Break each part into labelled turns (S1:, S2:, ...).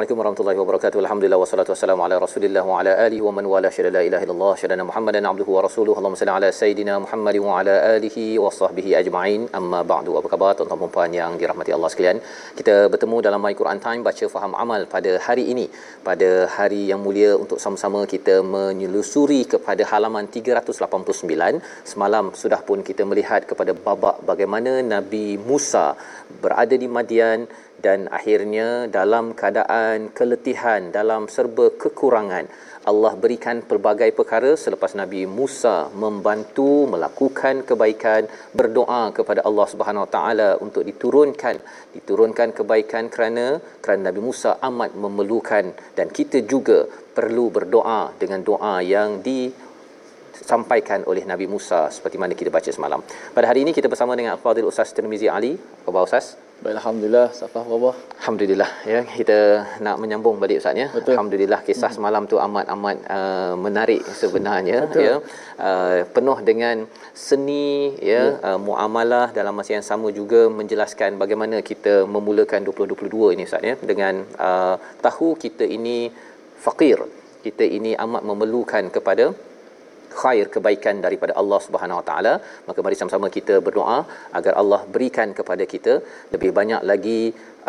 S1: Assalamualaikum warahmatullahi wabarakatuh. Alhamdulillah wassalatu wassalamu ala Rasulillah wa ala alihi wa man wala syada la ilaha illallah syadana Muhammadan abduhu wa rasuluhu. Allahumma salli ala sayidina Muhammad wa ala alihi wa sahbihi ajma'in. Amma ba'du. Apa khabar tuan-tuan dan puan yang dirahmati Allah sekalian? Kita bertemu dalam My Quran Time baca faham amal pada hari ini. Pada hari yang mulia untuk sama-sama kita menyelusuri kepada halaman 389. Semalam sudah pun kita melihat kepada babak bagaimana Nabi Musa berada di Madian dan akhirnya dalam keadaan keletihan dalam serba kekurangan Allah berikan pelbagai perkara selepas Nabi Musa membantu melakukan kebaikan berdoa kepada Allah Subhanahu Wa Taala untuk diturunkan diturunkan kebaikan kerana kerana Nabi Musa amat memerlukan dan kita juga perlu berdoa dengan doa yang di sampaikan oleh Nabi Musa seperti mana kita baca semalam. Pada hari ini kita bersama dengan Al-Fadhil Ustaz Tirmizi Ali. Apa Ustaz?
S2: Baik, Alhamdulillah, Safah Wabah.
S1: Alhamdulillah ya kita nak menyambung balik Ustaz ya.
S2: Betul.
S1: Alhamdulillah kisah hmm. semalam tu amat amat uh, menarik sebenarnya
S2: Betul.
S1: ya. Uh, penuh dengan seni ya,
S2: Ya.
S1: Uh, muamalah dalam masa yang sama juga menjelaskan bagaimana kita memulakan 2022 ini Ustaz ya dengan uh, tahu kita ini fakir. Kita ini amat memerlukan kepada khair kebaikan daripada Allah Subhanahu Wa Taala maka mari sama-sama kita berdoa agar Allah berikan kepada kita lebih banyak lagi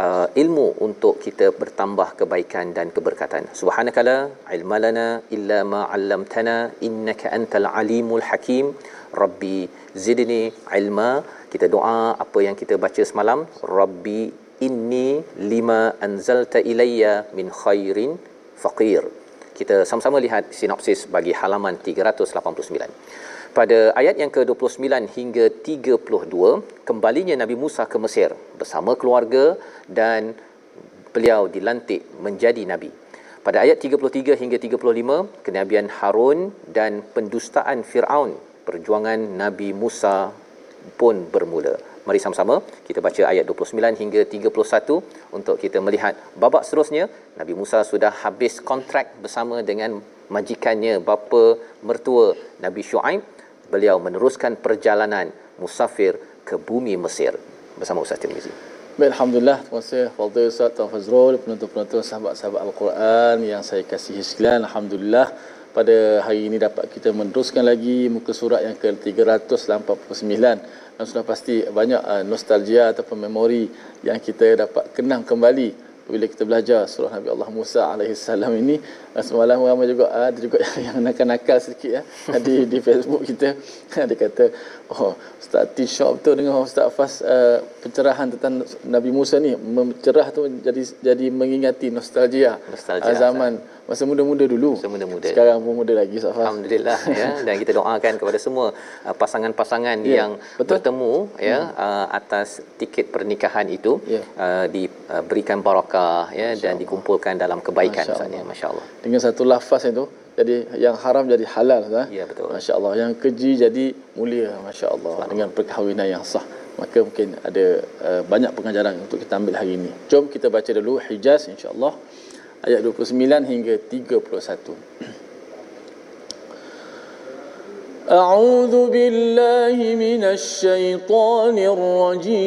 S1: uh, ilmu untuk kita bertambah kebaikan dan keberkatan. Subhanakala ilmalana illa ma 'allamtana innaka antal alimul hakim. Rabbi zidni ilma. Kita doa apa yang kita baca semalam. Rabbi inni lima anzalta ilayya min khairin faqir kita sama-sama lihat sinopsis bagi halaman 389. Pada ayat yang ke-29 hingga 32, kembalinya Nabi Musa ke Mesir bersama keluarga dan beliau dilantik menjadi nabi. Pada ayat 33 hingga 35, kenabian Harun dan pendustaan Firaun, perjuangan Nabi Musa pun bermula. Mari sama-sama kita baca ayat 29 hingga 31 untuk kita melihat babak seterusnya Nabi Musa sudah habis kontrak bersama dengan majikannya bapa mertua Nabi Shu'aib beliau meneruskan perjalanan musafir ke bumi Mesir bersama Ustaz Tirmizi.
S2: Alhamdulillah. Terima kasih Fadil Ustaz Tuan Fazrul, penonton-penonton sahabat-sahabat Al-Quran yang saya kasihi sekalian. Alhamdulillah pada hari ini dapat kita meneruskan lagi muka surat yang ke-389 dan sudah pasti banyak uh, nostalgia ataupun memori yang kita dapat kenang kembali bila kita belajar surah Nabi Allah Musa alaihi salam ini uh, semalam ramai juga uh, ada juga yang nakal-nakal sikit ya di di Facebook kita. Dia kata oh Ustaz T Shop tu dengan Ustaz Fas uh, pencerahan tentang Nabi Musa ni mencerah tu jadi jadi mengingati nostalgia,
S1: Nostalgia,
S2: uh, zaman masa muda-muda dulu.
S1: Masa muda-muda.
S2: sekarang pun muda lagi Fas.
S1: Alhamdulillah ya. Dan kita doakan kepada semua uh, pasangan-pasangan
S2: Ya,
S1: yang
S2: betul.
S1: bertemu ya uh, atas tiket pernikahan itu
S2: Ya.
S1: uh, diberikan barakah ya dan dikumpulkan dalam kebaikan
S2: Masya
S1: Ustaz ya masya-Allah.
S2: dengan satu lafaz itu jadi yang haram jadi halal Ustaz.
S1: Ya, betul.
S2: Masya-Allah yang keji jadi mulia masya-Allah dengan perkahwinan yang sah. Maka mungkin ada uh, banyak pengajaran untuk kita ambil hari ini. Jom kita baca dulu Hijaz insya-Allah ayat 29 hingga 31. أعوذ بالله من الشيطان الرجيم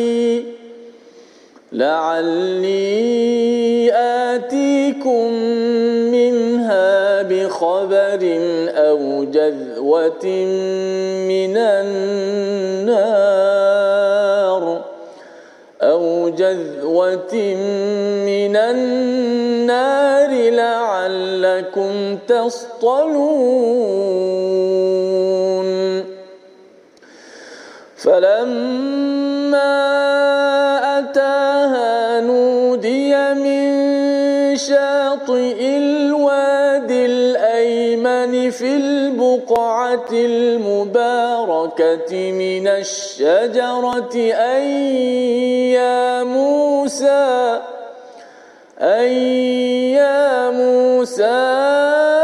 S2: لعلي آتيكم منها بخبر أو جذوة من النار أو جذوة من النار لعلكم تصطلون فلما في البقعة المباركة من الشجرة أي يا موسى أي يا موسى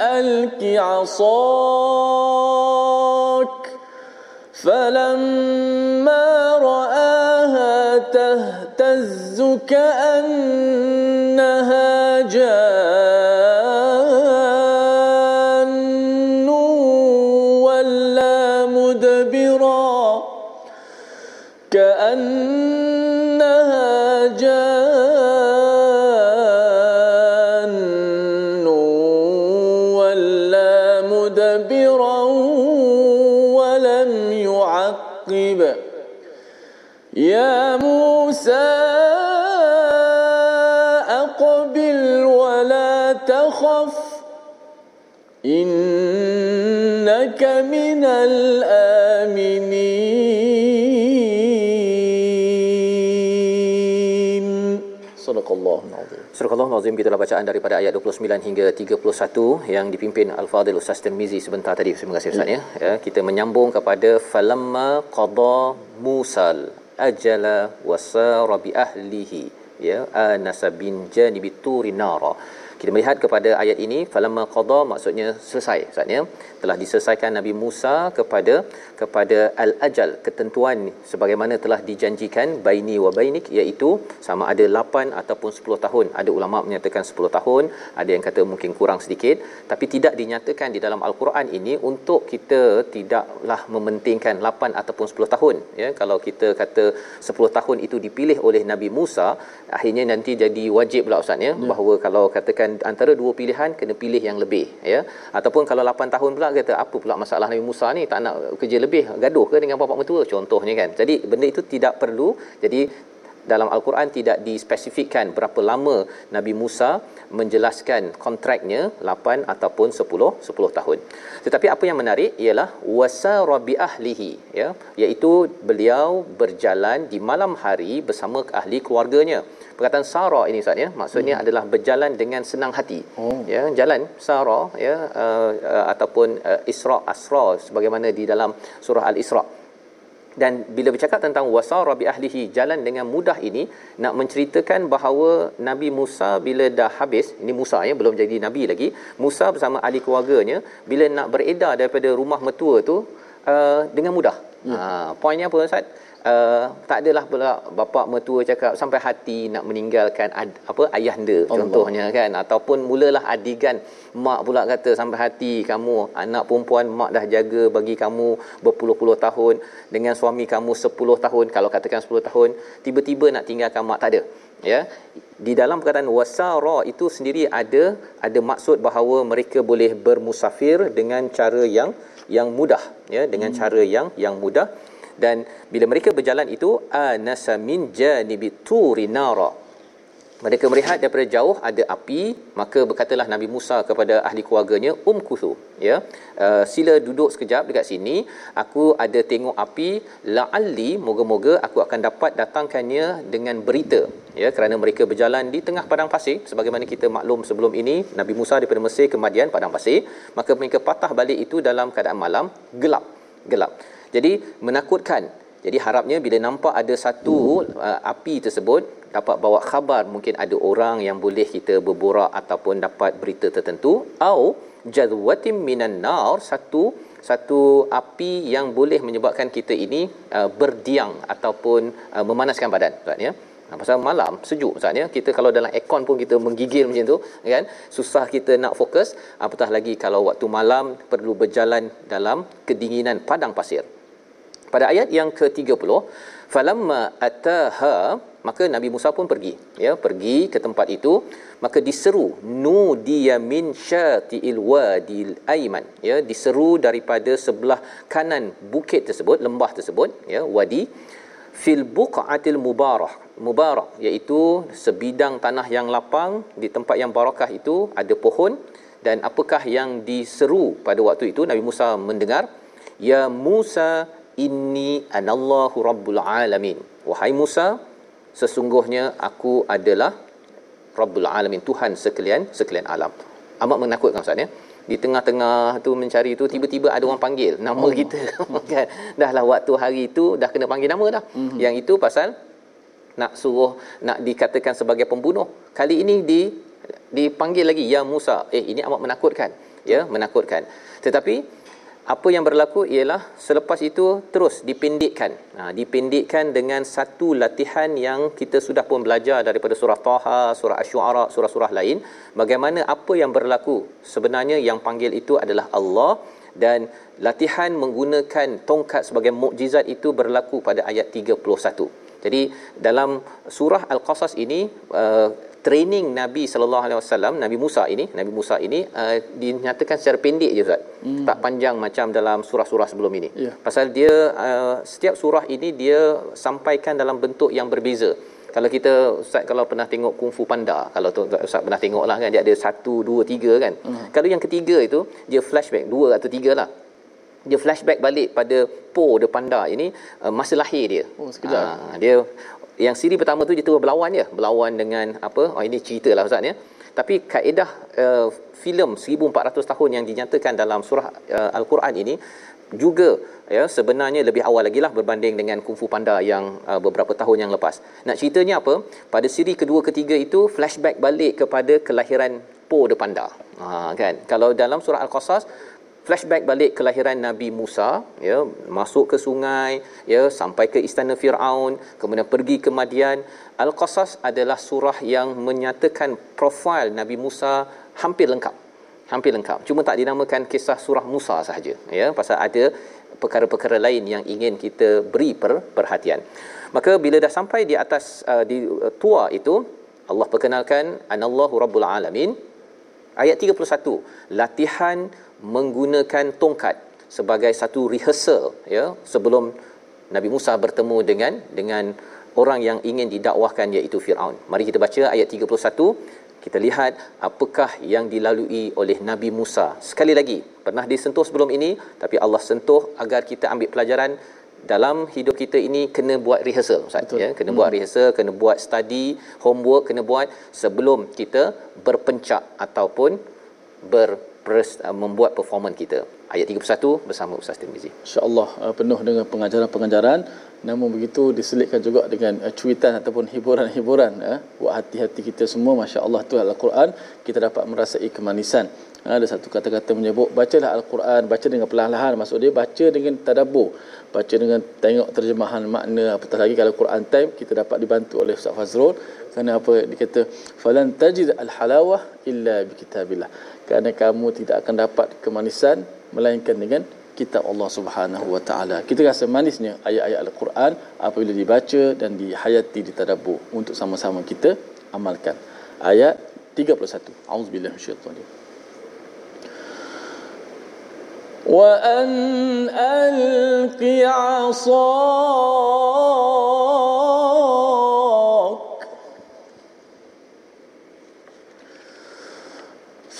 S2: ألك عصاك فلما رآها تهتز كأنها الآمنين صدق الله العظيم
S1: Surah Al-Azim kita bacaan daripada ayat 29 hingga 31 yang dipimpin Al-Fadhil Ustaz Tirmizi sebentar tadi. Terima kasih Ustaz ya. ya. Kita menyambung kepada falamma qada Musal ajala wasara bi ahlihi ya anasa bin janibi turi nara kita melihat kepada ayat ini falamma qada maksudnya selesai. Maksudnya telah diselesaikan Nabi Musa kepada kepada al ajal ketentuan sebagaimana telah dijanjikan baini wa bainik iaitu sama ada 8 ataupun 10 tahun. Ada ulama menyatakan 10 tahun ada yang kata mungkin kurang sedikit. Tapi tidak dinyatakan di dalam al-Quran ini untuk kita tidaklah mementingkan 8 ataupun 10 tahun. Ya kalau kita kata 10 tahun itu dipilih oleh Nabi Musa akhirnya nanti jadi wajib pula ustaz ya, ya. bahawa kalau katakan antara dua pilihan kena pilih yang lebih ya. Ataupun kalau 8 tahun pula kata apa pula masalah Nabi Musa ni tak nak kerja lebih gaduh ke dengan bapa mertua? Contohnya kan. Jadi benda itu tidak perlu. Jadi dalam al-Quran tidak dispesifikkan berapa lama Nabi Musa menjelaskan kontraknya 8 ataupun 10 10 tahun. Tetapi apa yang menarik ialah wasara bi ahlihi ya iaitu beliau berjalan di malam hari bersama ahli keluarganya. Perkataan sara ini Ustaz ya maksudnya hmm. adalah berjalan dengan senang hati. Oh. Ya jalan sara ya uh, uh, ataupun uh, Isra Asra sebagaimana di dalam surah Al-Isra dan bila bercakap tentang wasara bi ahlihi jalan dengan mudah ini nak menceritakan bahawa Nabi Musa bila dah habis ini Musa ya belum jadi nabi lagi Musa bersama ahli keluarganya bila nak beredar daripada rumah mertua tu uh, dengan mudah ya. ha poinnya apa ustaz Uh, tak adalah pula bapa mertua cakap sampai hati nak meninggalkan ad, apa ayahanda Allah. contohnya kan. Ataupun mulalah adigan mak pula kata sampai hati kamu anak perempuan mak dah jaga bagi kamu berpuluh-puluh tahun. Dengan suami kamu 10 tahun kalau katakan 10 tahun tiba-tiba nak tinggalkan mak. Tak ada. Ya? Di dalam perkataan wasara itu sendiri ada ada maksud bahawa mereka boleh bermusafir dengan cara yang yang mudah. Ya? Dengan hmm. cara yang yang mudah dan bila mereka berjalan itu anasa min janibi turi nara. Mereka melihat daripada jauh ada api maka berkatalah Nabi Musa kepada ahli keluarganya um kusu ya. Uh, sila duduk sekejap dekat sini aku ada tengok api la'alli moga-moga aku akan dapat datangkannya dengan berita. Ya kerana mereka berjalan di tengah padang pasir sebagaimana kita maklum sebelum ini Nabi Musa daripada Mesir ke Madian padang pasir maka mereka patah balik itu dalam keadaan malam gelap gelap jadi menakutkan jadi harapnya bila nampak ada satu uh, api tersebut dapat bawa khabar mungkin ada orang yang boleh kita berborak ataupun dapat berita tertentu atau jadwatim minan nar satu satu api yang boleh menyebabkan kita ini uh, berdiang ataupun uh, memanaskan badan Ustaz ya Nah, pasal malam sejuk Ustaz ya. Kita kalau dalam aircon pun kita menggigil macam tu kan. Susah kita nak fokus apatah lagi kalau waktu malam perlu berjalan dalam kedinginan padang pasir. Pada ayat yang ke-30, falamma ataha maka Nabi Musa pun pergi ya pergi ke tempat itu maka diseru nudiya min syati'il wadil aiman ya diseru daripada sebelah kanan bukit tersebut lembah tersebut ya wadi fil buqatil mubarak mubarak iaitu sebidang tanah yang lapang di tempat yang barakah itu ada pohon dan apakah yang diseru pada waktu itu? Nabi Musa mendengar ya Musa inni anallahu rabbul alamin. Wahai Musa sesungguhnya aku adalah rabbul alamin Tuhan sekalian sekalian alam. Amat menakutkan ustaz ya. Di tengah-tengah tu mencari tu tiba-tiba ada orang panggil nama oh. kita. Kan? Dahlah waktu hari itu dah kena panggil nama dah. Mm-hmm. yang itu pasal nak suruh nak dikatakan sebagai pembunuh. Kali ini di dipanggil lagi ya Musa. Eh ini amat menakutkan. Ya menakutkan. Tetapi apa yang berlaku ialah selepas itu terus dipendekkan ha, dipendekkan dengan satu latihan yang kita sudah pun belajar daripada surah Taha, surah Asy-Syu'ara, surah-surah lain. Bagaimana apa yang berlaku? Sebenarnya yang panggil itu adalah Allah. Dan latihan menggunakan tongkat sebagai mukjizat itu berlaku pada ayat 31 jadi dalam surah Al-Qasas ini uh, training Nabi sallallahu alaihi wasallam Nabi Musa ini Nabi Musa ini uh, dinyatakan secara pendek je Ustaz. Hmm. Tak panjang macam dalam surah-surah sebelum ini. Yeah. Pasal dia uh, setiap surah ini dia sampaikan dalam bentuk yang berbeza. Kalau kita Ustaz kalau pernah tengok Kung Fu Panda, kalau tu Ustaz pernah tengok lah kan dia ada satu, dua, tiga kan. Hmm. Kalau yang ketiga itu dia flashback dua atau tiga lah dia flashback balik pada Po the panda ini uh, masa lahir dia.
S2: Oh sekejap. Uh,
S1: dia yang siri pertama tu dia terus berlawan je berlawan dengan apa oh ini cerita lah ustaz ya tapi kaedah uh, filem 1400 tahun yang dinyatakan dalam surah uh, al-Quran ini juga ya sebenarnya lebih awal lagi lah berbanding dengan Kung Fu Panda yang uh, beberapa tahun yang lepas. Nak ceritanya apa? Pada siri kedua ketiga itu flashback balik kepada kelahiran Po the Panda. Ha kan. Kalau dalam surah Al-Qasas flashback balik kelahiran Nabi Musa ya masuk ke sungai ya sampai ke istana Firaun kemudian pergi ke Madian. Al-Qasas adalah surah yang menyatakan profil Nabi Musa hampir lengkap hampir lengkap. Cuma tak dinamakan kisah surah Musa sahaja ya pasal ada perkara-perkara lain yang ingin kita beri per- perhatian. Maka bila dah sampai di atas uh, di uh, tua itu Allah perkenalkan anallahu rabbul alamin. Ayat 31 latihan menggunakan tongkat sebagai satu rehearsal ya sebelum Nabi Musa bertemu dengan dengan orang yang ingin didakwahkan iaitu Firaun. Mari kita baca ayat 31. Kita lihat apakah yang dilalui oleh Nabi Musa. Sekali lagi, pernah disentuh sebelum ini tapi Allah sentuh agar kita ambil pelajaran dalam hidup kita ini kena buat rehearsal Ustaz ya kena hmm. buat rehearsal kena buat study homework kena buat sebelum kita berpencak ataupun ber uh, membuat performan kita. Ayat 31 bersama Ustaz Tirmizi.
S2: Insya-Allah uh, penuh dengan pengajaran-pengajaran. Namun begitu diselitkan juga dengan uh, cuitan ataupun hiburan-hiburan uh, buat hati-hati kita semua. masya-Allah tu al-Quran. Kita dapat merasai kemanisan. Ada satu kata-kata menyebut bacalah al-Quran baca dengan perlahan-lahan. Maksud dia baca dengan tadabbur. Baca dengan tengok terjemahan makna apatah lagi kalau Quran time kita dapat dibantu oleh Ustaz Fazrul. Kerana apa? Dia kata falan tajid al halawah illa bi kitabillah kerana kamu tidak akan dapat kemanisan melainkan dengan kitab Allah Subhanahu wa taala kita rasa manisnya ayat-ayat al-Quran apabila dibaca dan dihayati ditadabbur untuk sama-sama kita amalkan ayat 31 auzubillahi minasyaitanir وأن ألق عصاك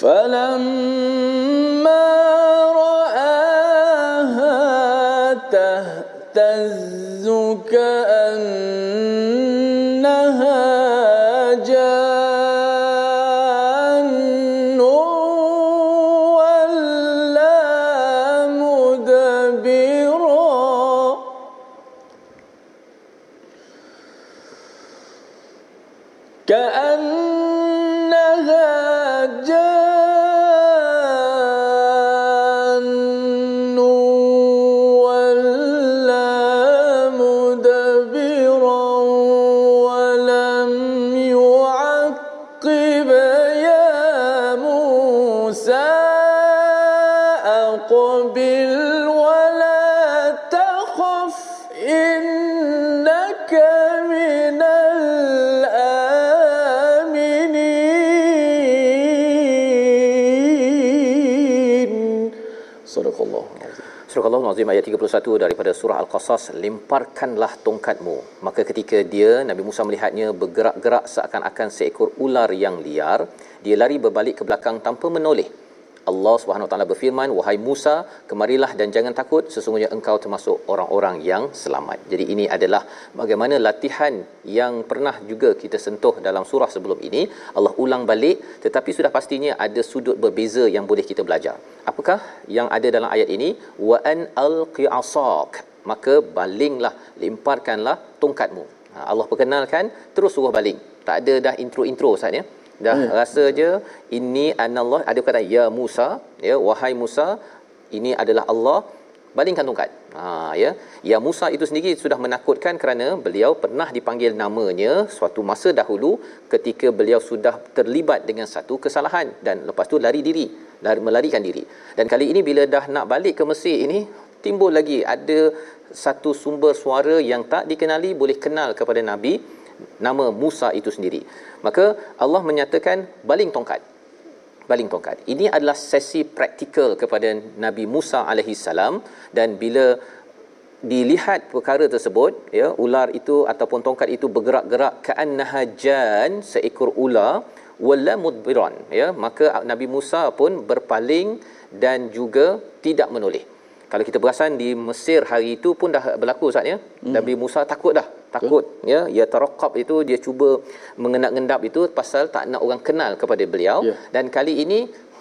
S2: فلما رآها تهتز كأنها
S1: Al-Azim ayat 31 daripada surah Al-Qasas lemparkanlah tongkatmu. Maka ketika dia Nabi Musa melihatnya bergerak-gerak seakan-akan seekor ular yang liar dia lari berbalik ke belakang tanpa menoleh Allah Subhanahu Taala berfirman wahai Musa kemarilah dan jangan takut sesungguhnya engkau termasuk orang-orang yang selamat. Jadi ini adalah bagaimana latihan yang pernah juga kita sentuh dalam surah sebelum ini Allah ulang balik tetapi sudah pastinya ada sudut berbeza yang boleh kita belajar. Apakah yang ada dalam ayat ini wa an alqi asak maka balinglah lemparkanlah tongkatmu. Ha, Allah perkenalkan terus suruh baling. Tak ada dah intro-intro Ustaz ya dah hmm. rasa je ini anallah ada kata ya Musa ya wahai Musa ini adalah Allah. Balingkan tongkat. Ha ya. Ya Musa itu sendiri sudah menakutkan kerana beliau pernah dipanggil namanya suatu masa dahulu ketika beliau sudah terlibat dengan satu kesalahan dan lepas tu lari diri lari melarikan diri. Dan kali ini bila dah nak balik ke Mesir ini timbul lagi ada satu sumber suara yang tak dikenali boleh kenal kepada nabi nama Musa itu sendiri. Maka Allah menyatakan baling tongkat. Baling tongkat. Ini adalah sesi praktikal kepada Nabi Musa alaihi salam dan bila dilihat perkara tersebut ya ular itu ataupun tongkat itu bergerak-gerak ka'annaha jan seekor ular wala mudbiran ya maka Nabi Musa pun berpaling dan juga tidak menoleh kalau kita perasan di Mesir hari itu pun dah berlaku Ustaz ya. Hmm. Nabi Musa takut dah. Takut ya. Ya tarakab itu dia cuba mengendap-endap itu pasal tak nak orang kenal kepada beliau yeah. dan kali ini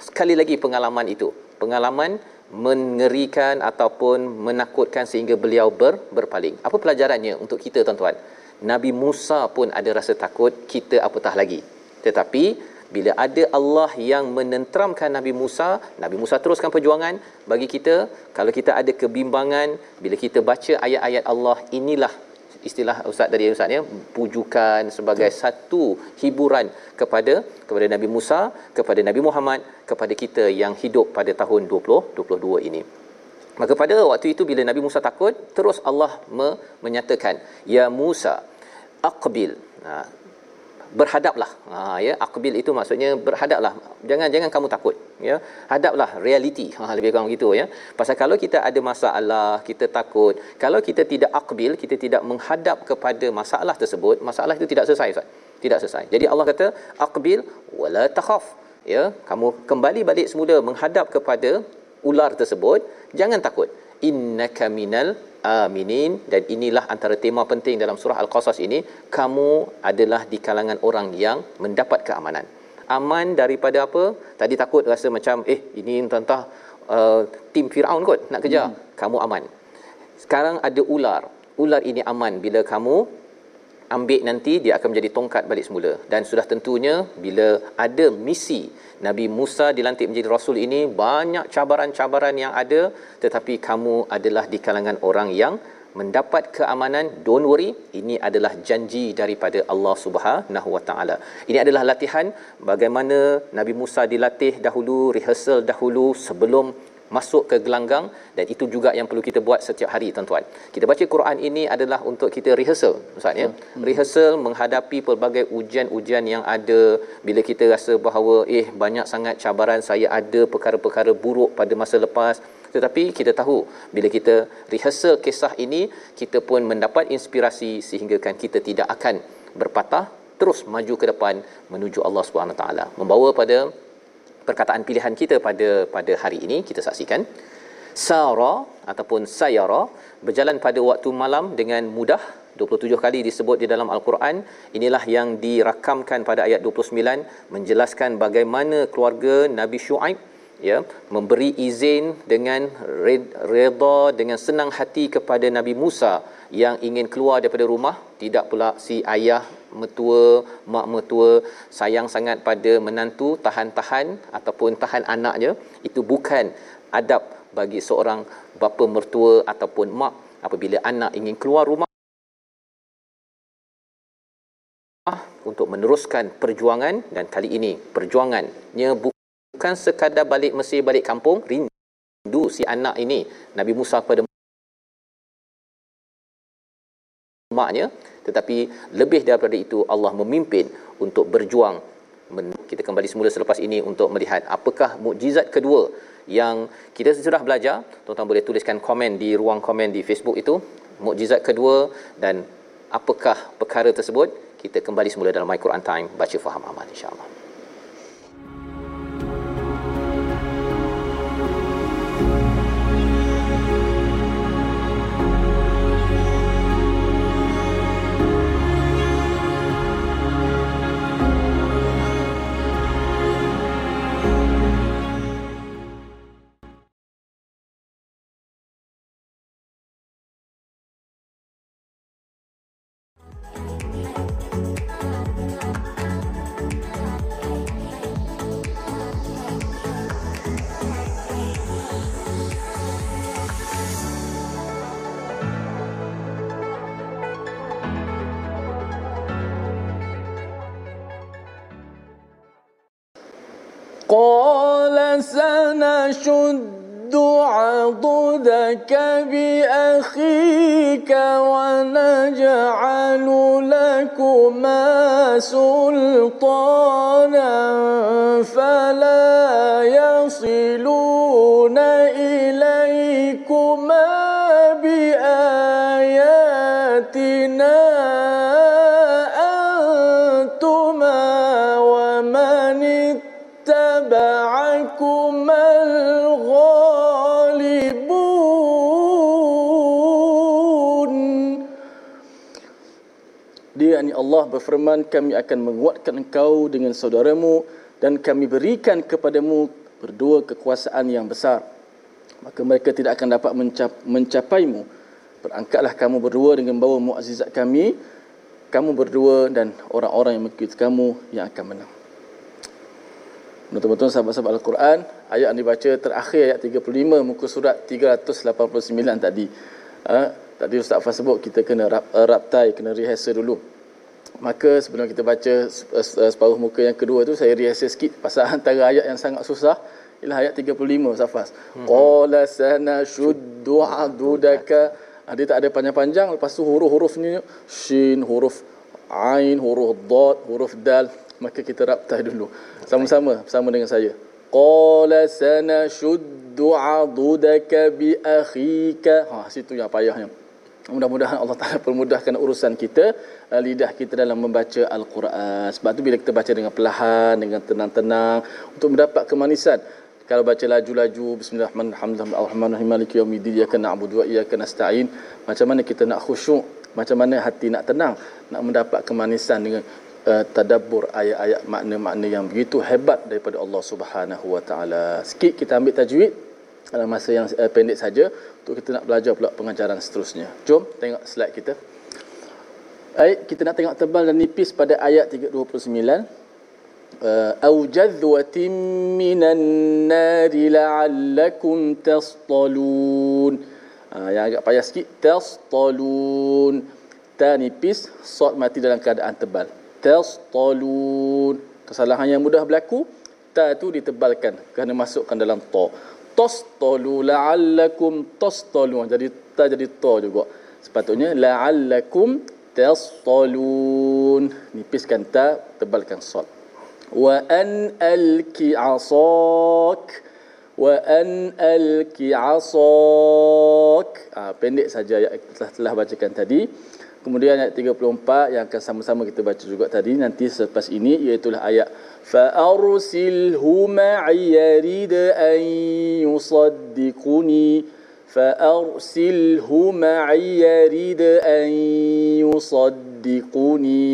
S1: sekali lagi pengalaman itu. Pengalaman mengerikan ataupun menakutkan sehingga beliau ber, berpaling. Apa pelajarannya untuk kita tuan-tuan? Nabi Musa pun ada rasa takut, kita apatah lagi. Tetapi bila ada Allah yang menenteramkan Nabi Musa, Nabi Musa teruskan perjuangan bagi kita. Kalau kita ada kebimbangan, bila kita baca ayat-ayat Allah, inilah istilah ustaz tadi ustaz ya pujukan sebagai Betul. satu hiburan kepada kepada Nabi Musa kepada Nabi Muhammad kepada kita yang hidup pada tahun 2022 ini maka pada waktu itu bila Nabi Musa takut terus Allah me- menyatakan ya Musa aqbil ha, berhadaplah. Ha ya aqbil itu maksudnya berhadaplah. Jangan jangan kamu takut ya. Hadaplah realiti. Ha lebih kurang gitu ya. Pasal kalau kita ada masalah kita takut kalau kita tidak aqbil kita tidak menghadap kepada masalah tersebut masalah itu tidak selesai Ustaz. Tidak selesai. Jadi Allah kata aqbil wala takhaf. Ya kamu kembali balik semula menghadap kepada ular tersebut jangan takut innaka minal aminin. Dan inilah antara tema penting dalam surah al-qasas ini kamu adalah di kalangan orang yang mendapat keamanan. Aman daripada apa? Tadi takut rasa macam eh ini entah uh, tim Firaun kot nak kejar. Hmm. kamu aman. Sekarang ada ular. Ular ini aman bila kamu ambil nanti dia akan menjadi tongkat balik semula. Dan sudah tentunya bila ada misi Nabi Musa dilantik menjadi rasul ini banyak cabaran-cabaran yang ada. Tetapi kamu adalah di kalangan orang yang mendapat keamanan. Don't worry ini adalah janji daripada Allah Subhanahu Wa Taala. Ini adalah latihan bagaimana Nabi Musa dilatih dahulu rehearsal dahulu sebelum masuk ke gelanggang dan itu juga yang perlu kita buat setiap hari tuan-tuan. Kita baca Quran ini adalah untuk kita rehearsal ustaz ya. Hmm. Rehearsal menghadapi pelbagai ujian-ujian yang ada bila kita rasa bahawa eh banyak sangat cabaran saya ada perkara-perkara buruk pada masa lepas tetapi kita tahu bila kita rehearsal kisah ini kita pun mendapat inspirasi sehingga kan kita tidak akan berpatah terus maju ke depan menuju Allah Subhanahu taala membawa pada perkataan pilihan kita pada pada hari ini kita saksikan. Sara ataupun sayara berjalan pada waktu malam dengan mudah. 27 kali disebut di dalam al-Quran. Inilah yang dirakamkan pada ayat 29 menjelaskan bagaimana keluarga Nabi Shu'aib ya memberi izin dengan redha dengan senang hati kepada Nabi Musa yang ingin keluar daripada rumah. Tidak pula si ayah metua mak metua sayang sangat pada menantu tahan-tahan ataupun tahan anaknya. Itu bukan adab bagi seorang bapa mertua ataupun mak apabila anak ingin keluar rumah untuk meneruskan perjuangan. Dan kali ini perjuangannya bukan sekadar balik Mesir balik kampung rindu si anak ini. Nabi Musa kepada maknya tetapi lebih daripada itu Allah memimpin untuk berjuang. Kita kembali semula selepas ini untuk melihat apakah mukjizat kedua yang kita sudah belajar. Tuan-tuan boleh tuliskan komen di ruang komen di Facebook itu mukjizat kedua dan apakah perkara tersebut. Kita kembali semula dalam My Quran Time. Baca faham amal insya-Allah
S2: سنشد عضدك بأخيك ونجعل لكما سلطانا. Allah berfirman kami akan menguatkan engkau dengan saudaramu dan kami berikan kepadamu berdua kekuasaan yang besar. Maka mereka tidak akan dapat mencap, mencapaimu. Berangkatlah kamu berdua dengan bawa mukjizat kami kamu berdua dan orang-orang yang mengikuti kamu yang akan menang. Betul-betul sahabat-sahabat Al-Quran Ayat yang dibaca terakhir ayat 35 Muka surat 389 tadi. Ha? Tadi Ustaz Fah sebut kita kena rap, raptai Kena rehearsal dulu maka sebelum kita baca separuh muka yang kedua tu saya rehearsal sikit pasal antara ayat yang sangat susah ialah ayat 35 Safas. Hmm. Qala sana shuddu adudaka. Ah, dia tak ada panjang-panjang lepas tu huruf-huruf ni shin, huruf ain, huruf dad, huruf dal. Maka kita raptai dulu. Sama-sama sama dengan saya. Qala sana shuddu adudaka bi akhika. Ha situ yang payahnya. Mudah-mudahan Allah Taala permudahkan urusan kita, uh, lidah kita dalam membaca Al-Quran. Sebab tu bila kita baca dengan perlahan, dengan tenang-tenang untuk mendapat kemanisan. Kalau baca laju-laju bismillahirrahmanirrahim maliki yaumiddin iyyaka na'budu wa iyyaka nasta'in macam mana kita nak khusyuk macam mana hati nak tenang nak mendapat kemanisan dengan uh, tadabbur ayat-ayat makna-makna yang begitu hebat daripada Allah Subhanahu wa taala sikit kita ambil tajwid dalam masa yang uh, pendek saja untuk kita nak belajar pula pengajaran seterusnya. Jom tengok slide kita. Baik, kita nak tengok tebal dan nipis pada ayat 329. Uh, Au jadwatin minan nari la'allakum tastalun. Uh, yang agak payah sikit. Tastalun. Ta nipis, sot mati dalam keadaan tebal. Tastalun. Kesalahan yang mudah berlaku, ta tu ditebalkan kerana masukkan dalam to tastalu la'allakum tastalu jadi ta jadi ta juga. Sepatutnya la'allakum tastalun nipiskan ta tebalkan sad wa an alki asak wa an alki asak ha, pendek saja yang telah, telah bacakan tadi Kemudian ayat 34 yang akan sama-sama kita baca juga tadi nanti selepas ini iaitu ayat fa arsilhu ma'iya rid an yusaddiquni fa arsilhu ma'iya rid an yusaddiquni.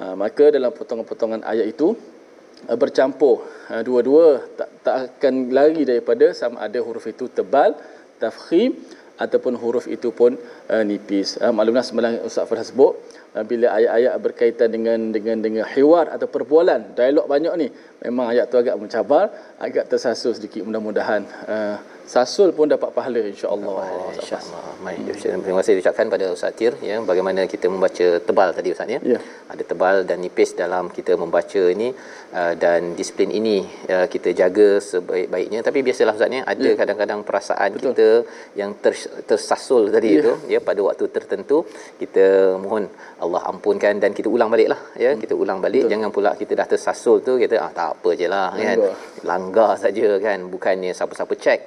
S2: Ha, maka dalam potongan-potongan ayat itu uh, bercampur ha, dua-dua tak, tak akan lari daripada sama ada huruf itu tebal tafkhim ataupun huruf itu pun uh, nipis. Uh, maklumlah semalam Ustaz Farah sebut uh, bila ayat-ayat berkaitan dengan dengan dengan hiwar atau perbualan, dialog banyak ni, memang ayat tu agak mencabar, agak tersasul sedikit mudah-mudahan uh, sasul pun dapat pahala insya-Allah.
S1: Oh, insya-Allah. Baik, terima kasih diucapkan pada Ustaz Tir ya bagaimana kita membaca tebal tadi Ustaz ya. ya. Ada tebal dan nipis dalam kita membaca ini uh, dan disiplin ini uh, kita jaga sebaik-baiknya tapi biasalah Ustaz ya ada ya. kadang-kadang perasaan Betul. kita yang ter, tersasul tadi ya. itu ya pada waktu tertentu kita mohon Allah ampunkan dan kita ulang baliklah ya hmm. kita ulang balik Betul. jangan pula kita dah tersasul tu kita ah tak apa jelah kan langgar saja kan bukannya siapa-siapa check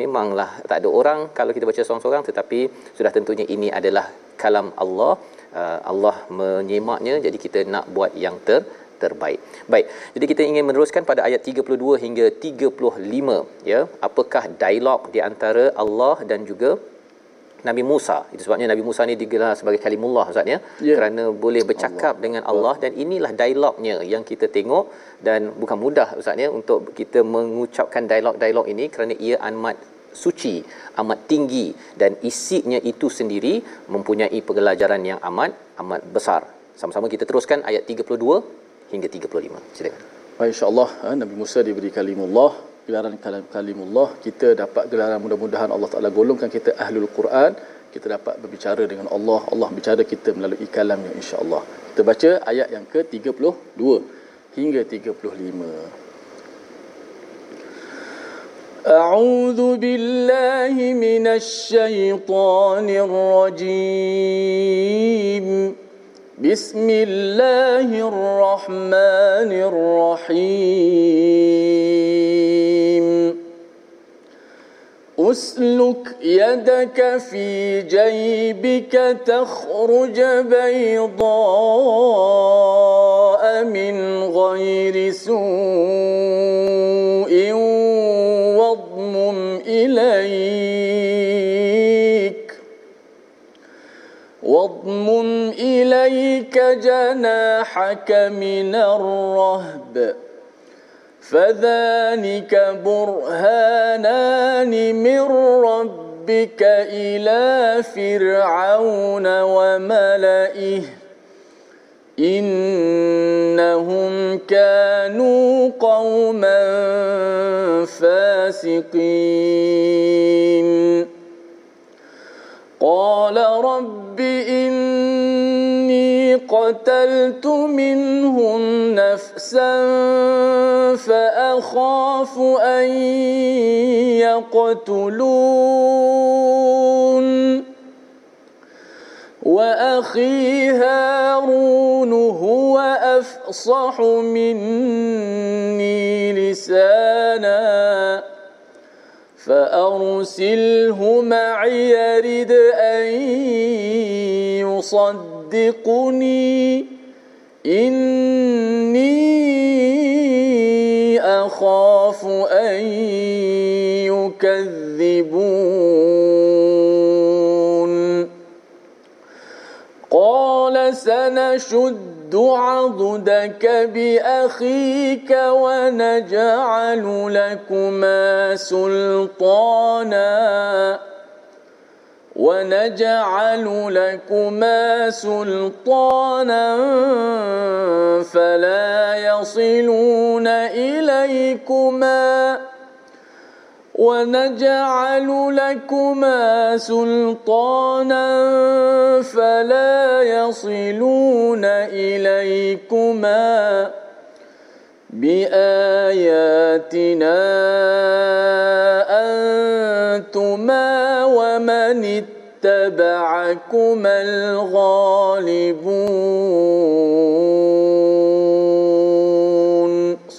S1: memanglah tak ada orang kalau kita baca seorang-seorang tetapi sudah tentunya ini adalah kalam Allah uh, Allah menyemaknya jadi kita nak buat yang ter terbaik. Baik. Jadi kita ingin meneruskan pada ayat 32 hingga 35 ya. Apakah dialog di antara Allah dan juga Nabi Musa. Itu sebabnya Nabi Musa ni digelar sebagai kalimullah Ustaz ya. Yeah. Kerana boleh bercakap Allah. dengan Allah dan inilah dialognya yang kita tengok dan bukan mudah Ustaz ya untuk kita mengucapkan dialog-dialog ini kerana ia amat suci, amat tinggi dan isinya itu sendiri mempunyai pelajaran yang amat amat besar. Sama-sama kita teruskan ayat 32 hingga 35. Silakan.
S2: Insya-Allah ha, Nabi Musa diberi kalimullah gelaran kalimullah kita dapat gelaran mudah-mudahan Allah Taala golongkan kita ahlul Quran kita dapat berbicara dengan Allah Allah bicara kita melalui kalamnya insya-Allah kita baca ayat yang ke-32 hingga 35 أعوذ بالله من الشيطان الرجيم بسم الله الرحمن الرحيم اسلك يدك في جيبك تخرج بيضاء من غير سوء واضمم إليك واضمم إليك جناحك من الرهب. فذلك برهانان من ربك إلى فرعون وملئه إنهم كانوا قوما فاسقين قال رب إني قتلت منهم نفسا فأخاف أن يقتلون. وأخي هارون هو أفصح مني لسانا فأرسله معي يرد أن يصدقني إني أخاف أن يكذبون. قال سنشد عضدك بأخيك ونجعل لكما سلطانا. ونجعل لكما سلطانا فلا يصلون إليكما. ونجعل لكما سلطانا فلا يصلون إليكما. بآياتنا أنتما ومن اتبعكما الغالبون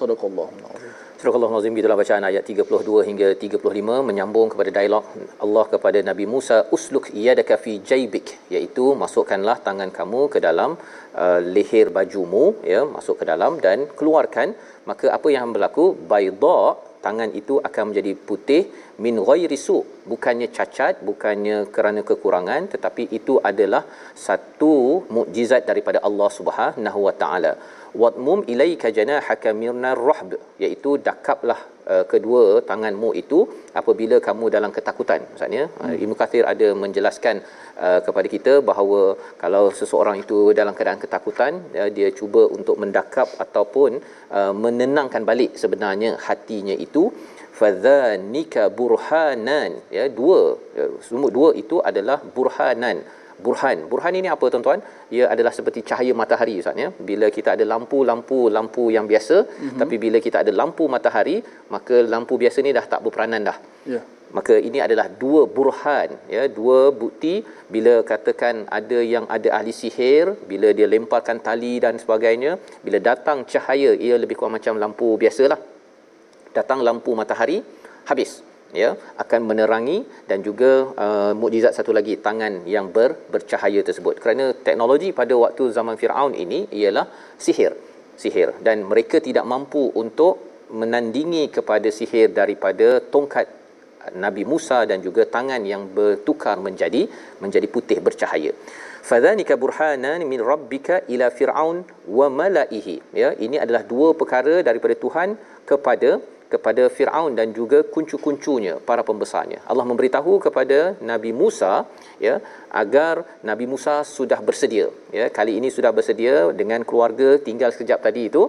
S2: صدق الله العظيم
S1: Surah Al-Azim gitulah bacaan ayat 32 hingga 35 menyambung kepada dialog Allah kepada Nabi Musa usluk yadaka fi jaybik iaitu masukkanlah tangan kamu ke dalam uh, leher bajumu ya masuk ke dalam dan keluarkan maka apa yang berlaku bayda tangan itu akan menjadi putih min ghairi su. Bukannya cacat bukannya kerana kekurangan tetapi itu adalah satu mukjizat daripada Allah Subhanahu wa taala wadmum ilaika janahaka mirnar rahb iaitu dakaplah uh, kedua tanganmu itu apabila kamu dalam ketakutan. Maksudnya uh, hmm. Ibnu Kathir ada menjelaskan uh, kepada kita bahawa kalau seseorang itu dalam keadaan ketakutan uh, dia cuba untuk mendakap ataupun uh, menenangkan balik sebenarnya hatinya itu. Fadhanika burhanan ya dua ya, semua dua itu adalah burhanan burhan. Burhan ini apa tuan-tuan? Ia adalah seperti cahaya matahari Ustaz ya. Bila kita ada lampu-lampu lampu yang biasa, mm-hmm. tapi bila kita ada lampu matahari, maka lampu biasa ni dah tak berperanan dah. Ya. Yeah. Maka ini adalah dua burhan ya, dua bukti bila katakan ada yang ada ahli sihir, bila dia lemparkan tali dan sebagainya, bila datang cahaya ia lebih kurang macam lampu biasalah. Datang lampu matahari habis ya akan menerangi dan juga uh, mukjizat satu lagi tangan yang ber, bercahaya tersebut. Kerana teknologi pada waktu zaman Firaun ini ialah sihir sihir. Dan mereka tidak mampu untuk menandingi kepada sihir daripada tongkat Nabi Musa dan juga tangan yang bertukar menjadi menjadi putih bercahaya. Fadhanika burhanan min rabbika ila fir'aun wa malaihi. Ya ini adalah dua perkara daripada Tuhan kepada kepada Firaun dan juga kuncu-kuncunya para pembesarnya. Allah memberitahu kepada Nabi Musa ya agar Nabi Musa sudah bersedia ya kali ini sudah bersedia dengan keluarga tinggal sekejap tadi itu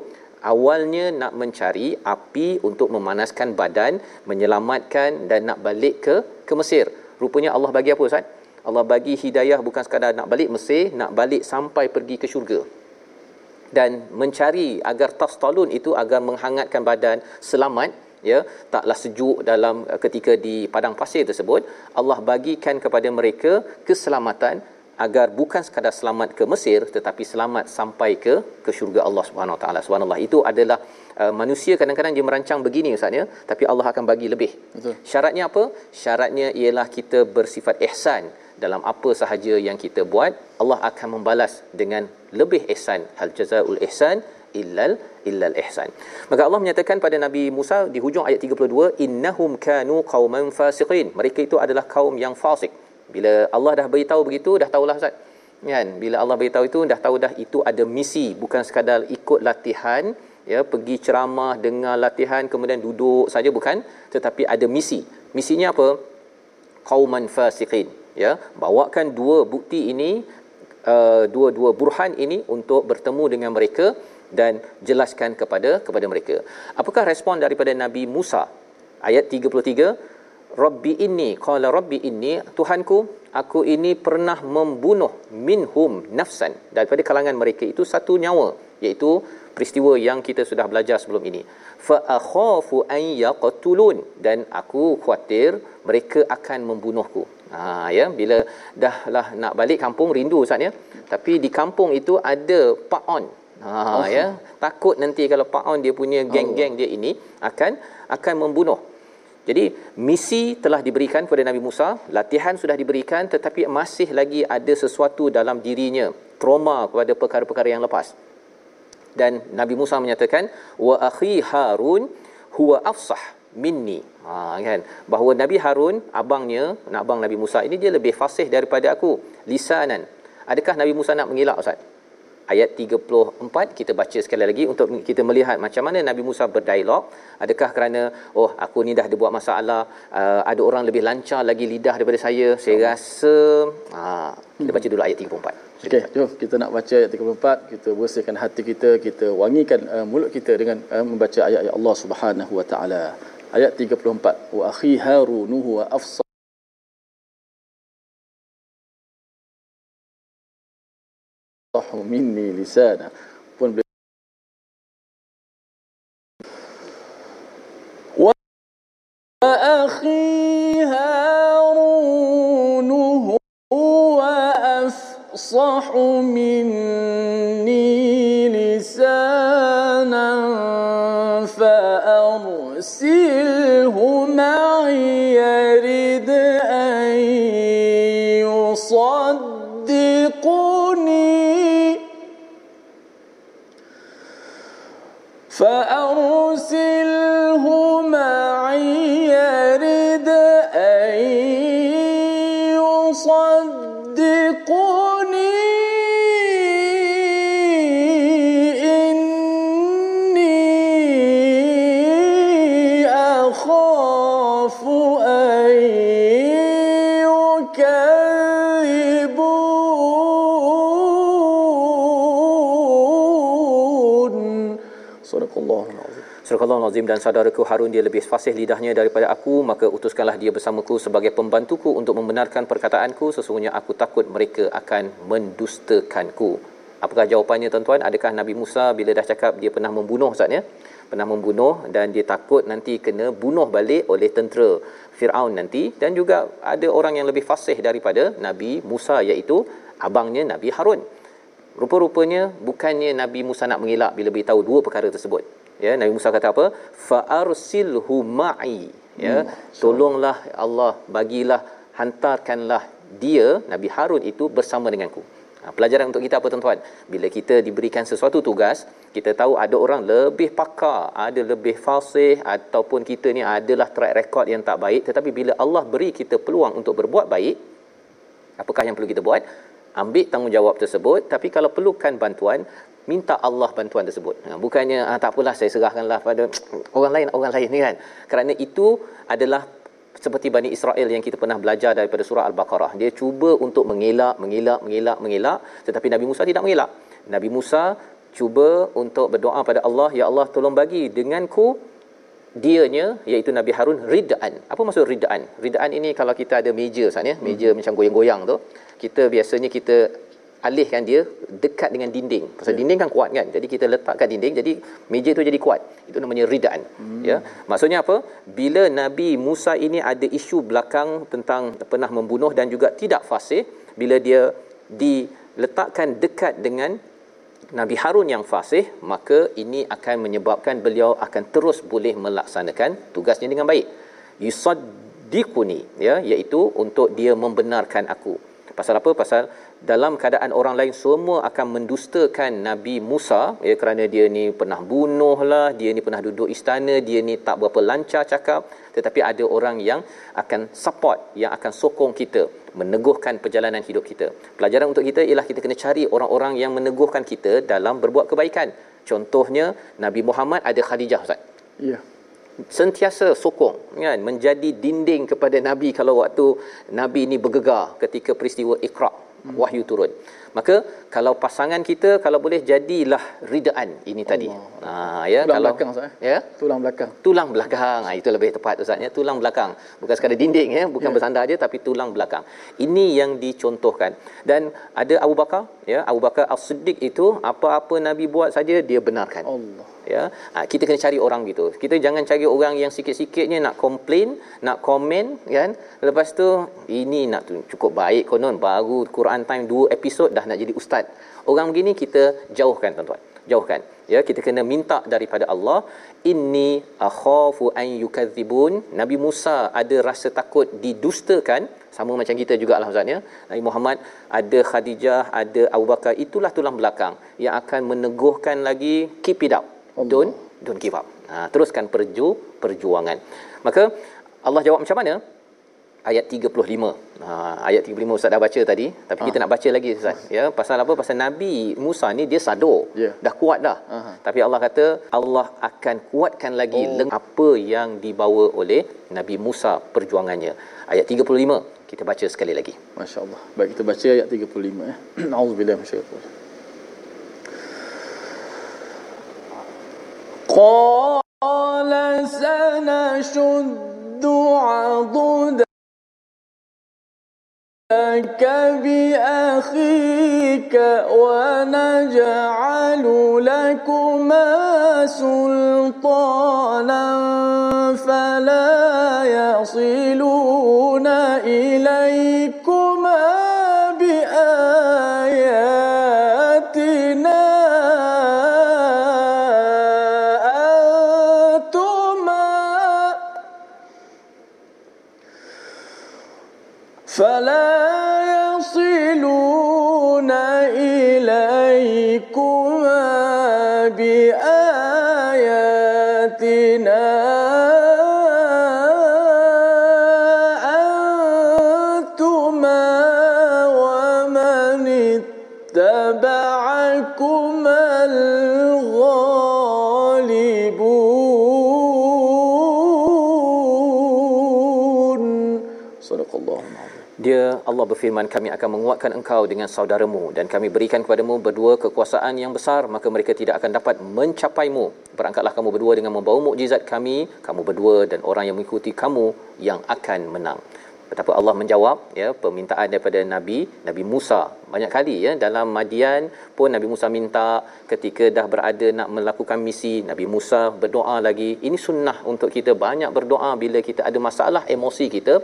S1: awalnya nak mencari api untuk memanaskan badan menyelamatkan dan nak balik ke ke Mesir. Rupanya Allah bagi apa Ustaz? Allah bagi hidayah bukan sekadar nak balik Mesir, nak balik sampai pergi ke syurga dan mencari agar tastalun itu agar menghangatkan badan selamat ya taklah sejuk dalam uh, ketika di padang pasir tersebut Allah bagikan kepada mereka keselamatan agar bukan sekadar selamat ke Mesir tetapi selamat sampai ke ke syurga Allah Subhanahu Wa Taala. Subhanallah. Itu adalah uh, manusia kadang-kadang dia merancang begini ustaz ya. Tapi Allah akan bagi lebih. Betul. Syaratnya apa? Syaratnya ialah kita bersifat ihsan dalam apa sahaja yang kita buat Allah akan membalas dengan lebih ihsan. Hal jazaul ihsan illal illal ihsan. Maka Allah menyatakan pada Nabi Musa di hujung ayat 32 innahum kanu qauman fasiqin. Mereka itu adalah kaum yang fasik. Bila Allah dah beritahu begitu dah tahulah ustaz. Kan? Bila Allah beritahu itu dah tahu dah itu ada misi. Bukan sekadar ikut latihan ya pergi ceramah dengar latihan kemudian duduk saja bukan. Tetapi ada misi. Misinya apa? Qauman fasiqin ya bawakan dua bukti ini uh, dua-dua burhan ini untuk bertemu dengan mereka dan jelaskan kepada kepada mereka. Apakah respon daripada nabi Musa? Ayat 33 rabbi inni qala rabbi inni tuhanku aku ini pernah membunuh minhum nafsan. Daripada kalangan mereka itu satu nyawa iaitu peristiwa yang kita sudah belajar sebelum ini. Fa akhafu an yaqtulun. Dan aku khuatir mereka akan membunuhku. Ha ya bila dah lah nak balik kampung rindu ustaz ya. Tapi di kampung itu ada pak on. Ha oh. ya. Takut nanti kalau pak on dia punya geng-geng dia ini akan akan membunuh. Jadi misi telah diberikan kepada Nabi Musa, latihan sudah diberikan tetapi masih lagi ada sesuatu dalam dirinya, trauma kepada perkara-perkara yang lepas dan Nabi Musa menyatakan wa akhi Harun huwa afsah minni. Ha kan? Bahawa Nabi Harun abangnya nak abang Nabi Musa ini dia lebih fasih daripada aku lisanan. Adakah Nabi Musa nak mengelak ustaz ayat 34 kita baca sekali lagi untuk kita melihat macam mana Nabi Musa berdialog. Adakah kerana oh aku ni dah ada buat masalah uh, ada orang lebih lancar lagi lidah daripada saya saya rasa ha kita baca dulu ayat 34
S2: Okey, jom kita nak baca ayat 34, kita bersihkan hati kita, kita wangikan uh, mulut kita dengan uh, membaca ayat-ayat Allah Subhanahu wa taala. Ayat 34. Wa akhi Harun huwa afsah يفصح مني لسانا. وأخي هارون هو أفصح
S1: مني. Allah Azim dan saudaraku Harun dia lebih fasih lidahnya daripada aku. Maka utuskanlah dia bersamaku sebagai pembantuku untuk membenarkan perkataanku. Sesungguhnya aku takut mereka akan mendustakanku. Apakah jawapannya tuan-tuan? Adakah Nabi Musa bila dah cakap dia pernah membunuh Ustaz ya? Pernah membunuh dan dia takut nanti kena bunuh balik oleh tentera Firaun nanti dan juga ada orang yang lebih fasih daripada Nabi Musa iaitu abangnya Nabi Harun. Rupa-rupanya bukannya Nabi Musa nak mengelak bila beritahu dua perkara tersebut. Ya Nabi Musa kata apa? Fa arsilhu ma'i. Ya tolonglah Allah bagilah hantarkanlah dia Nabi Harun itu bersama denganku Ha, pelajaran untuk kita apa tuan-tuan? Bila kita diberikan sesuatu tugas, kita tahu ada orang lebih pakar, ada lebih fasih ataupun kita ni adalah track record yang tak baik, tetapi bila Allah beri kita peluang untuk berbuat baik, apakah yang perlu kita buat? Ambil tanggungjawab tersebut, tapi kalau perlukan bantuan, minta Allah bantuan tersebut. Ha, bukannya ah, tak apalah saya serahkanlah pada orang lain, orang lain ni kan. Kerana itu adalah seperti Bani Israel yang kita pernah belajar daripada surah Al-Baqarah. Dia cuba untuk mengelak, mengelak, mengelak, mengelak. Tetapi Nabi Musa tidak mengelak. Nabi Musa cuba untuk berdoa pada Allah, Ya Allah tolong bagi denganku dianya iaitu Nabi Harun ridaan. Apa maksud ridaan? Ridaan ini kalau kita ada meja Ustaz ya, meja hmm. macam goyang-goyang tu, kita biasanya kita alihkan dia dekat dengan dinding. Pasal yeah. dinding kan kuat kan. Jadi kita letakkan dinding jadi meja tu jadi kuat. Itu namanya ridaan. Hmm. Ya. Maksudnya apa? Bila Nabi Musa ini ada isu belakang tentang pernah membunuh dan juga tidak fasih, bila dia diletakkan dekat dengan Nabi Harun yang fasih, maka ini akan menyebabkan beliau akan terus boleh melaksanakan tugasnya dengan baik. Yusaddiquni ya iaitu untuk dia membenarkan aku. Pasal apa? Pasal dalam keadaan orang lain semua akan mendustakan Nabi Musa ya kerana dia ni pernah bunuh lah, dia ni pernah duduk istana, dia ni tak berapa lancar cakap, tetapi ada orang yang akan support, yang akan sokong kita meneguhkan perjalanan hidup kita. Pelajaran untuk kita ialah kita kena cari orang-orang yang meneguhkan kita dalam berbuat kebaikan. Contohnya Nabi Muhammad ada Khadijah Ustaz.
S2: Ya. Yeah
S1: sentiasa sokong kan menjadi dinding kepada nabi kalau waktu nabi ini bergegar ketika peristiwa Iqra. Wahyu turun maka kalau pasangan kita kalau boleh jadilah ridaan ini tadi.
S2: Ha ya tulang kalau belakang
S1: Ustaz ya?
S2: Tulang belakang.
S1: Tulang belakang. Ha, itu lebih tepat Ustaz ya. Tulang belakang. Bukan sekadar dinding ya. Bukan yeah. bersandar aja tapi tulang belakang. Ini yang dicontohkan. Dan ada Abu Bakar ya. Abu Bakar As-Siddiq itu apa-apa nabi buat saja dia benarkan.
S2: Allah.
S1: Ya? Ha, kita kena cari orang gitu. Kita jangan cari orang yang sikit-sikitnya nak komplain nak komen kan? Lepas tu ini nak tu cukup baik konon baru Quran time 2 episod dah nak jadi ustaz. Orang begini kita jauhkan tuan-tuan. Jauhkan. Ya kita kena minta daripada Allah inni akhafu an yukadzibun nabi Musa ada rasa takut didustakan. Sama macam kita juga lah Ustaz ya. Nabi Muhammad ada Khadijah ada Abu Bakar itulah tulang belakang yang akan meneguhkan lagi keep it up. Don't don't give up. Ha, teruskan perju perjuangan. Maka Allah jawab macam mana? Ayat 35. Ha, ayat 35 Ustaz dah baca tadi, tapi ha. kita nak baca lagi Ustaz. Ya, pasal apa? Pasal Nabi Musa ni dia sadar. Yeah. Dah kuat dah. Uh-huh. Tapi Allah kata Allah akan kuatkan lagi oh. apa yang dibawa oleh Nabi Musa perjuangannya. Ayat 35 kita baca sekali lagi.
S2: Masya-Allah. Baik kita baca ayat 35 ya. Auzubillahi minasyaitanir قال سنشد عضدك بأخيك ونجعل لكما سلطانا.
S1: Allah berfirman kami akan menguatkan engkau dengan saudaramu dan kami berikan kepadamu berdua kekuasaan yang besar. Maka mereka tidak akan dapat mencapaimu. Berangkatlah kamu berdua dengan membawa mukjizat kami kamu berdua dan orang yang mengikuti kamu yang akan menang. Betapa Allah menjawab ya permintaan daripada Nabi Nabi Musa. Banyak kali ya dalam Madian pun Nabi Musa minta ketika dah berada nak melakukan misi Nabi Musa berdoa lagi. Ini sunnah untuk kita. Banyak berdoa bila kita ada masalah emosi kita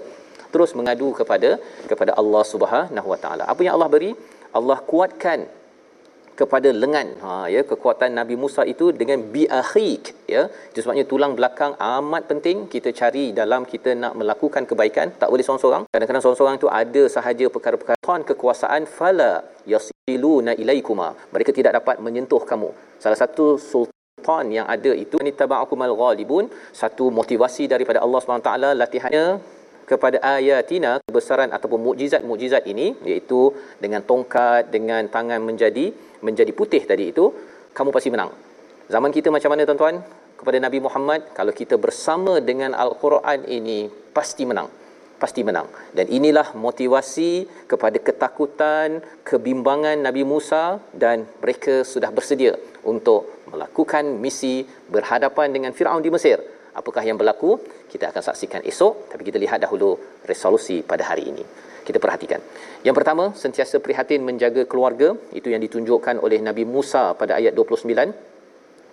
S1: terus mengadu kepada kepada Allah Subhanahu Wa Taala. Apa yang Allah beri? Allah kuatkan kepada lengan. Ha ya kekuatan Nabi Musa itu dengan bi akhik ya. Itu sebabnya tulang belakang amat penting. Kita cari dalam kita nak melakukan kebaikan. Tak boleh seorang-seorang. Kadang-kadang seorang-seorang itu ada sahaja perkara-perkara. Tuan kekuasaan fala yasiluna ilaikuma. Mereka tidak dapat menyentuh kamu. Salah satu sultan yang ada itu tabaukumal ghalibun. Satu motivasi daripada Allah Subhanahu taala latihannya kepada ayatina kebesaran ataupun mukjizat-mukjizat ini iaitu dengan tongkat dengan tangan menjadi menjadi putih tadi itu kamu pasti menang. Zaman kita macam mana tuan-tuan? Kepada Nabi Muhammad kalau kita bersama dengan al-Quran ini pasti menang. Pasti menang. Dan inilah motivasi kepada ketakutan, kebimbangan Nabi Musa dan mereka sudah bersedia untuk melakukan misi berhadapan dengan Firaun di Mesir apakah yang berlaku? Kita akan saksikan esok tapi kita lihat dahulu resolusi pada hari ini. Kita perhatikan. Yang pertama sentiasa prihatin menjaga keluarga. Itu yang ditunjukkan oleh Nabi Musa pada ayat 29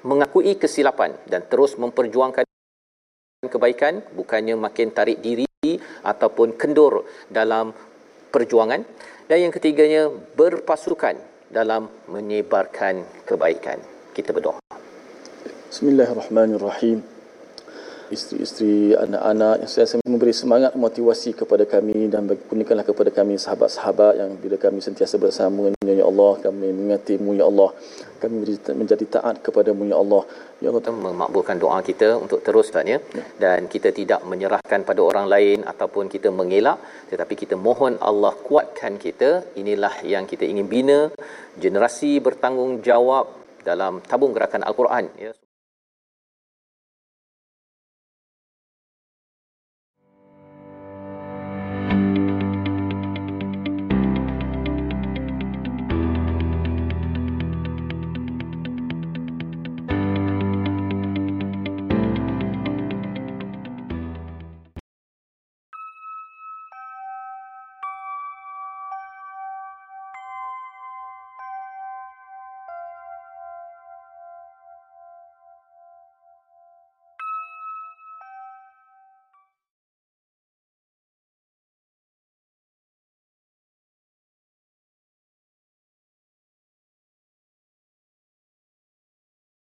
S1: mengakui kesilapan dan terus memperjuangkan kebaikan bukannya makin tarik diri ataupun kendur dalam perjuangan. Dan yang ketiganya berpasukan dalam menyebarkan kebaikan. Kita berdoa.
S2: Bismillahirrahmanirrahim isteri-isteri, anak-anak yang saya memberi semangat motivasi kepada kami dan kurniakanlah kepada kami sahabat-sahabat yang bila kami sentiasa bersama ya Allah kami mengingatimu ya Allah. Kami menjadi taat kepadamu ya Allah.
S1: Ya Allah kita memakbulkan doa kita untuk terus ya. dan kita tidak menyerahkan pada orang lain ataupun kita mengelak tetapi kita mohon Allah kuatkan kita. Inilah yang kita ingin bina. Generasi bertanggungjawab dalam tabung gerakan al-Quran ya